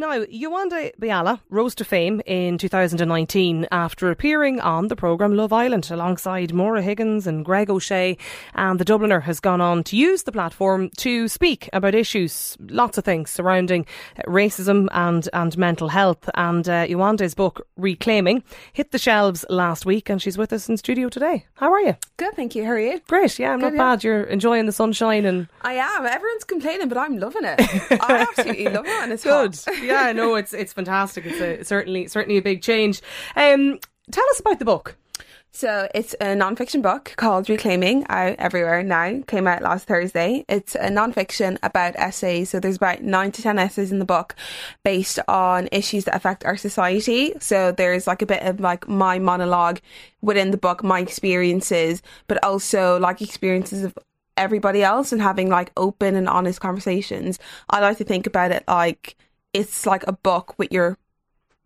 Now, Yewande Biala rose to fame in 2019 after appearing on the programme Love Island alongside Maura Higgins and Greg O'Shea. And the Dubliner has gone on to use the platform to speak about issues, lots of things surrounding racism and, and mental health. And uh, book, Reclaiming, hit the shelves last week and she's with us in studio today. How are you? Good, thank you. How are you? Great, yeah, I'm Good, not yeah. bad. You're enjoying the sunshine and. I am. Everyone's complaining, but I'm loving it. I absolutely love it when it's Good. hot. yeah, no, it's it's fantastic. It's a, certainly certainly a big change. Um, tell us about the book. So it's a non-fiction book called Reclaiming, out everywhere now. Came out last Thursday. It's a non-fiction about essays. So there's about nine to ten essays in the book, based on issues that affect our society. So there's like a bit of like my monologue within the book, my experiences, but also like experiences of everybody else and having like open and honest conversations. I like to think about it like it's like a book with your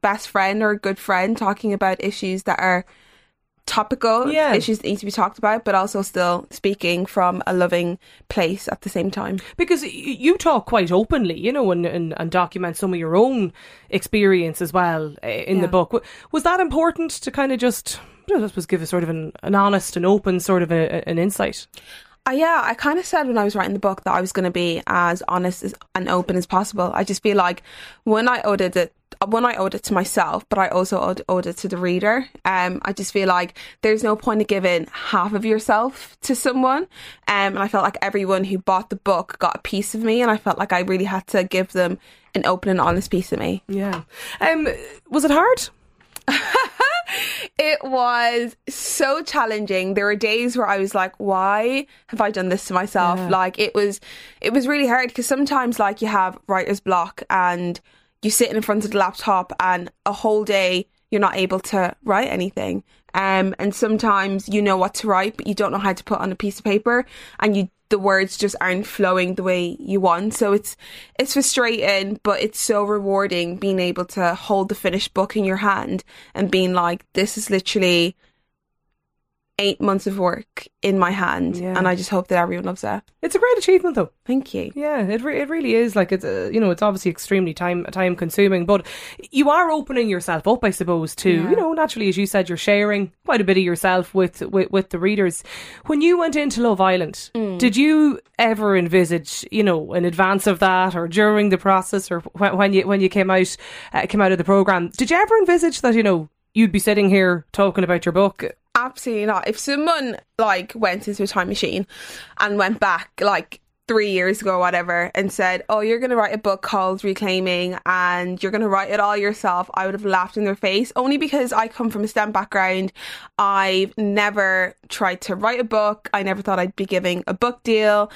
best friend or a good friend talking about issues that are topical Yeah. issues that need to be talked about but also still speaking from a loving place at the same time Because you talk quite openly, you know, and, and, and document some of your own experience as well uh, in the book. Was that important to kind of just, I suppose, give a sort of an, an honest and open sort of a- an insight? Uh, yeah, I kind of said when I was writing the book that I was going to be as honest as, and open as possible. I just feel like when I ordered it, when I owed it to myself, but I also owed, owed it to the reader. Um, I just feel like there's no point in giving half of yourself to someone. Um, and I felt like everyone who bought the book got a piece of me, and I felt like I really had to give them an open and honest piece of me. Yeah. Um, was it hard? It was so challenging. There were days where I was like, why have I done this to myself? Like it was it was really hard because sometimes like you have writer's block and you sit in front of the laptop and a whole day you're not able to write anything. Um and sometimes you know what to write but you don't know how to put on a piece of paper and you the words just aren't flowing the way you want. So it's it's frustrating, but it's so rewarding being able to hold the finished book in your hand and being like, this is literally eight months of work in my hand, Yeah. and I just hope that everyone loves it. It's a great achievement, though. Thank you. Yeah, it re- it really is. Like it's uh, you know it's obviously extremely time time consuming, but you are opening yourself up, I suppose, to Yeah. you know naturally as you said, you're sharing quite a bit of yourself with with, with the readers. When you went into Love Island, Mm. Did you ever envisage you know in advance of that or during the process or when, when you when you came out uh, came out of the program? Did you ever envisage that you know you'd be sitting here talking about your book? Absolutely not. If someone like went into a time machine and went back like three years ago or whatever and said, Oh, you're gonna write a book called Reclaiming and you're gonna write it all yourself, I would have laughed in their face. Only because I come from a STEM background. I've never tried to write a book. I never thought I'd be giving a book deal.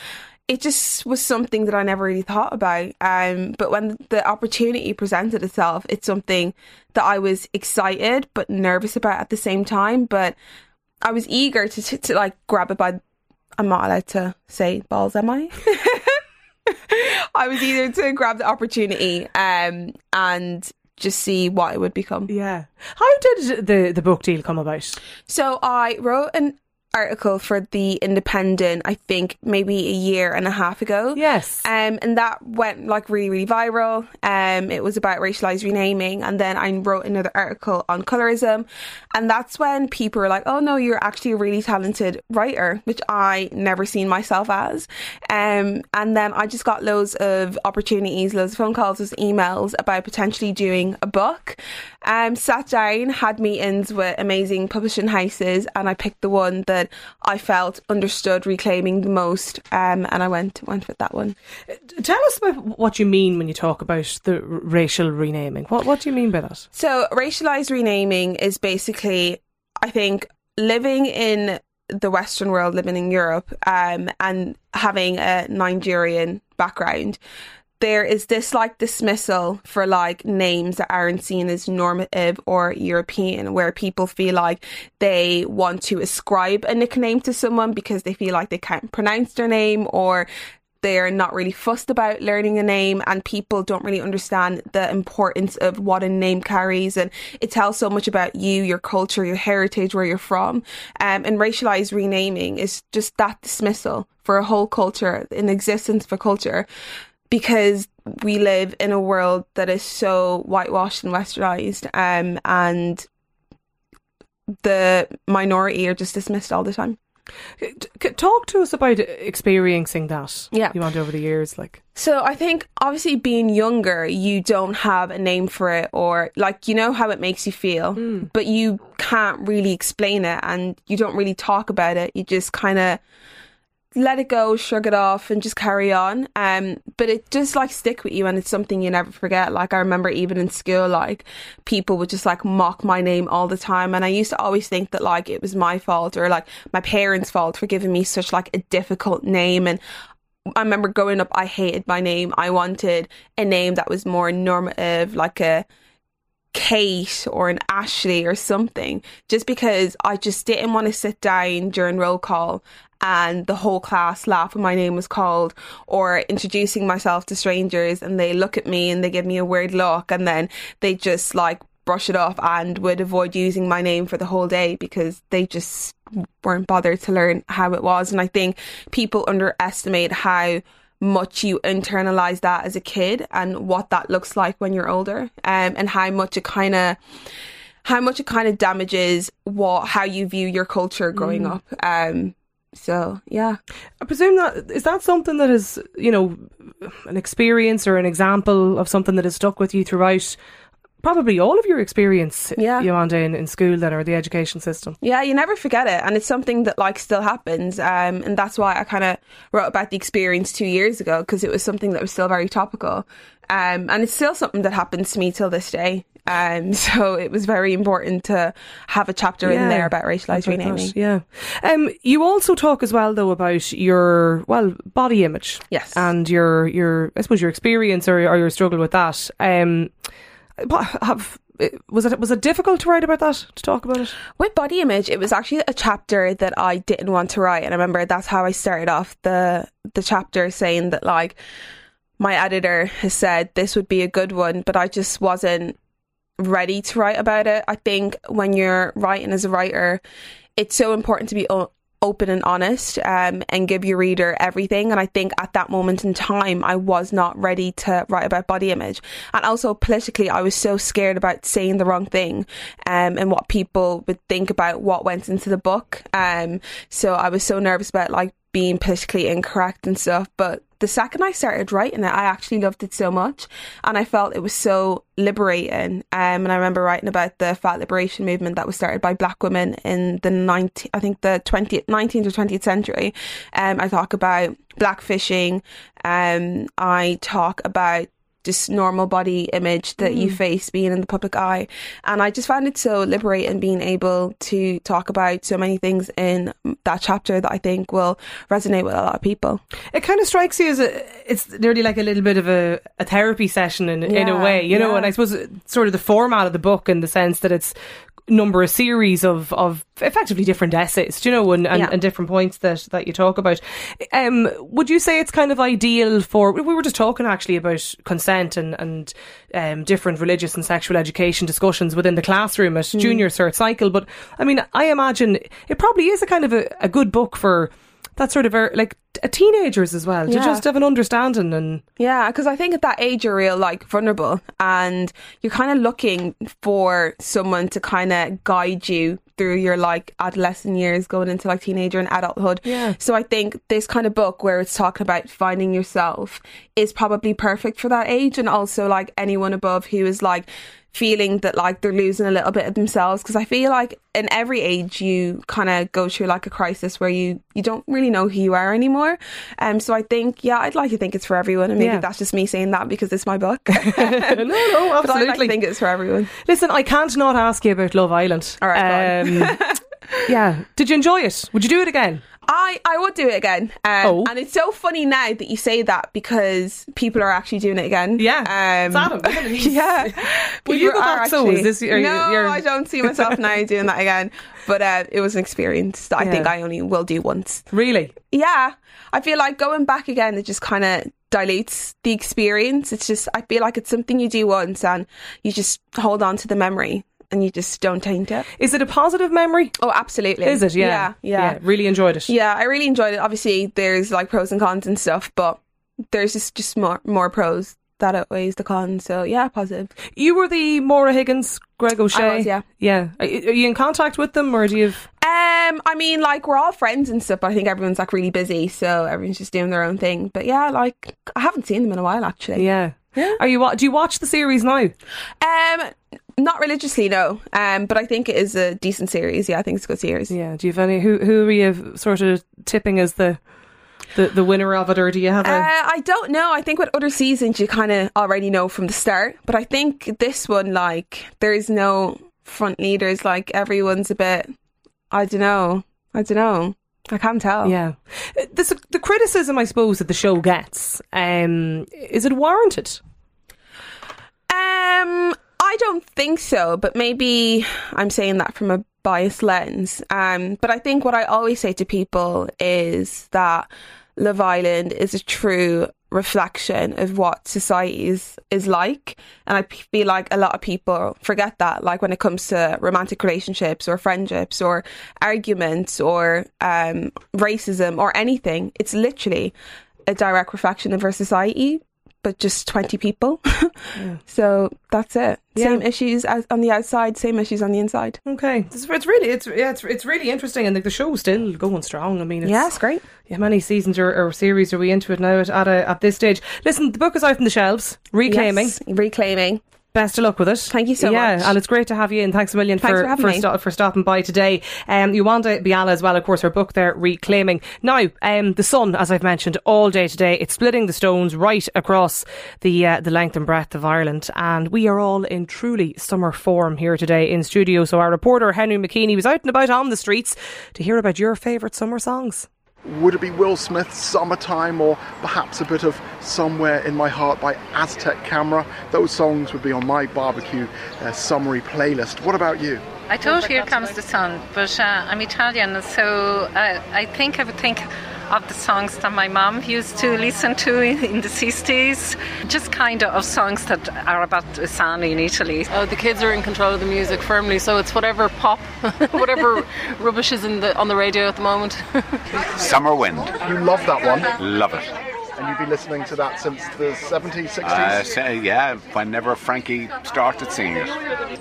It just was something that I never really thought about. Um, but when the opportunity presented itself, it's something that I was excited but nervous about at the same time. But I was eager to, to, to like grab it by. I'm not allowed to say balls, am I? I was eager to grab the opportunity um, and just see what it would become. Yeah. How did the the book deal come about? So I wrote an article for the Independent. I think maybe a year and a half ago. Yes. Um, and that went like really, really viral. Um, it was about racialized renaming, and then I wrote another article on colorism, and that's when people were like, "Oh no, you're actually a really talented writer," which I never seen myself as. Um, and then I just got loads of opportunities, loads of phone calls, loads of emails about potentially doing a book. Um, sat down, had meetings with amazing publishing houses, and I picked the one that I felt understood reclaiming the most. Um, and I went went with that one. Tell us about what you mean when you talk about the racial renaming. What what do you mean by that? So, racialized renaming is basically, I think, living in the Western world, living in Europe, um, and having a Nigerian background. There is this like dismissal for like names that aren't seen as normative or European, where people feel like they want to ascribe a nickname to someone because they feel like they can't pronounce their name or they're not really fussed about learning a name and people don't really understand the importance of what a name carries and it tells so much about you your culture your heritage where you're from. Um, and racialized renaming is just that dismissal for a whole culture an existence a culture because we live in a world that is so whitewashed and westernized um, and the minority are just dismissed all the time Talk to us about experiencing that. Yeah. you want over the years, like. So I think obviously being younger, you don't have a name for it or like you know how it makes you feel, but you can't really explain it and you don't really talk about it. You just kind of let it go, shrug it off, and just carry on. Um, but it just like stick with you, and it's something you never forget. Like I remember even in school, like people would just like mock my name all the time, and I used to always think that like it was my fault or like my parents' fault for giving me such like a difficult name and. I remember growing up, I hated my name. I wanted a name that was more normative, like a Kate or an Ashley or something, just because I just didn't want to sit down during roll call and the whole class laugh when my name was called or introducing myself to strangers and they look at me and they give me a weird look and then they just like brush it off and would avoid using my name for the whole day because they just weren't bothered to learn how it was. And I think people underestimate how much you internalize that as a kid and what that looks like when you're older um, and how much it kind of how much it kind of damages what how you view your culture growing up. Um so yeah. I presume that is that something that is, you know, an experience or an example of something that has stuck with you throughout probably all of your experience, Yeah. Yolanda, in, in school then or the education system. Yeah, you never forget it, and it's something that like still happens, um, and that's why I kind of wrote about the experience two years ago because it was something that was still very topical, um, and it's still something that happens to me till this day. Um, so it was very important to have a chapter in there about racialized that, renaming. Yeah. Um, you also talk as well though about your well body image. Yes. And your your I suppose your experience or, or your struggle with that. Um, have was it was it difficult to write about that to talk about it? With body image, it was actually a chapter that I didn't want to write, and I remember that's how I started off the the chapter, saying that like my editor has said this would be a good one, but I just wasn't ready to write about it. I think when you're writing as a writer, it's so important to be open and honest um, and give your reader everything. And I think at that moment in time, I was not ready to write about body image. And also politically, I was so scared about saying the wrong thing um, and what people would think about what went into the book. Um, so I was so nervous about like being politically incorrect and stuff. But the second I started writing it, I actually loved it so much, and I felt it was so liberating. Um, and I remember writing about the fat liberation movement that was started by Black women in the 19, I think the 20th, 19th or 20th century. Um, I talk about blackfishing. Um, I talk about just normal body image that you mm. face being in the public eye. And I just found it so liberating being able to talk about so many things in that chapter that I think will resonate with a lot of people. It kind of strikes you as a, it's nearly like a little bit of a, a therapy session in, in a way, you know, yeah. and I suppose sort of the format of the book in the sense that it's number a series of, of effectively different essays, do you know, and, and, Yeah. and different points that, that you talk about. Um, would you say it's kind of ideal for, we were just talking actually about consent and, and um, different religious and sexual education discussions within the classroom at Hmm. junior cert cycle, but I mean, I imagine it probably is a kind of a, a good book for that sort of er, like uh, teenagers as well to just have an understanding and Yeah, because I think at that age you're real like vulnerable and you're kind of looking for someone to kind of guide you through your like adolescent years going into like teenager and adulthood. Yeah. So I think this kind of book where it's talking about finding yourself is probably perfect for that age and also like anyone above who is like feeling that like they're losing a little bit of themselves because I feel like in every age you kind of go through like a crisis where you you don't really know who you are anymore. Um so I think yeah, I'd like to think it's for everyone and maybe Yeah. that's just me saying that because it's my book. no no I like absolutely to think it's for everyone. listen I can't not ask you about Love Island All right, um, yeah did you enjoy it would you do it again I, I would do it again. Um, Oh. And it's so funny now that you say that because people are actually doing it again. Yeah. Um, Adam, isn't it? He's- yeah. Will you go back so? actually- Is this- are no, you're- I don't see myself now doing that again. But uh, it was an experience that I think I only will do once. Really? Yeah. I feel like going back again, it just kind of dilutes the experience. It's just, I feel like it's something you do once and you just hold on to the memory and you just don't taint it. Is it a positive memory? Oh, absolutely. Is it? Yeah. Yeah. Yeah. really enjoyed it. Yeah, I really enjoyed it. Obviously, there's like pros and cons and stuff, but there's just just more more pros that outweighs the cons. So yeah, positive. You were the Maura Higgins, Greg O'Shea. was, yeah. Yeah. Are, are you in contact with them or do you have. Um, I mean, like we're all friends and stuff, but I think everyone's like really busy, so everyone's just doing their own thing. But yeah, like I haven't seen them in a while actually. Yeah. Yeah. Are you do you watch the series now? Um, not religiously, no. Um, but I think it is a decent series. Yeah, I think it's a good series. Yeah. Do you have any who who are you sort of tipping as the the, the winner of it or do you have a Uh, I don't know. I think with other seasons, you kind of already know from the start. But I think this one, like, there's no front leaders. Like, everyone's a bit, I don't know. I don't know. I can't tell. Yeah. Uh, The, the criticism I suppose that the show gets um is it warranted? Don't think so, but maybe I'm saying that from a biased lens. Um, but I think what I always say to people is that Love Island is a true reflection of what society is, is like. And I feel like a lot of people forget that, like when it comes to romantic relationships or friendships or arguments or um, racism or anything. It's literally a direct reflection of our society, but just 20 people. So that's it. Same issues as on the outside, same issues on the inside. Okay. It's, it's really it's yeah it's, it's really interesting and the, the show's still going strong. I mean it's, Yeah, it's great. Yeah, many seasons or, or series are we into it now at at, a, at this stage? Listen, the book is out on the shelves. Reclaiming. Yes, reclaiming. Best of luck with it. Thank you so yeah, much. and it's great to have you in. Thanks a million Thanks for for for, sto- for stopping by today. Um, Yewande Biala as well, of course, her book there, Reclaiming. Now, um, the sun, as I've mentioned, all day today, it's splitting the stones right across the uh, the length and breadth of Ireland, and we are all in truly summer form here today in studio. So our reporter Henry McKeaney was out and about on the streets to hear about your favourite summer songs. Would it be Will Smith's Summertime or perhaps a bit of Somewhere in My Heart by Aztec Camera? Those songs would be on my barbecue uh, summary playlist. What about you? I thought Here Comes the Sun, but uh, I'm Italian, so uh, I think I would think of the songs that my mom used to listen to in, in the 60s, just kind of songs that are about the sun in Italy. Oh, the kids are in control of the music firmly, so it's whatever pop, whatever rubbish is in the on the radio at the moment. Summer Wind. You love that one, Love it. and you've been listening to that since the 70s, 60s? Uh, say, yeah, whenever Frankie started singing it.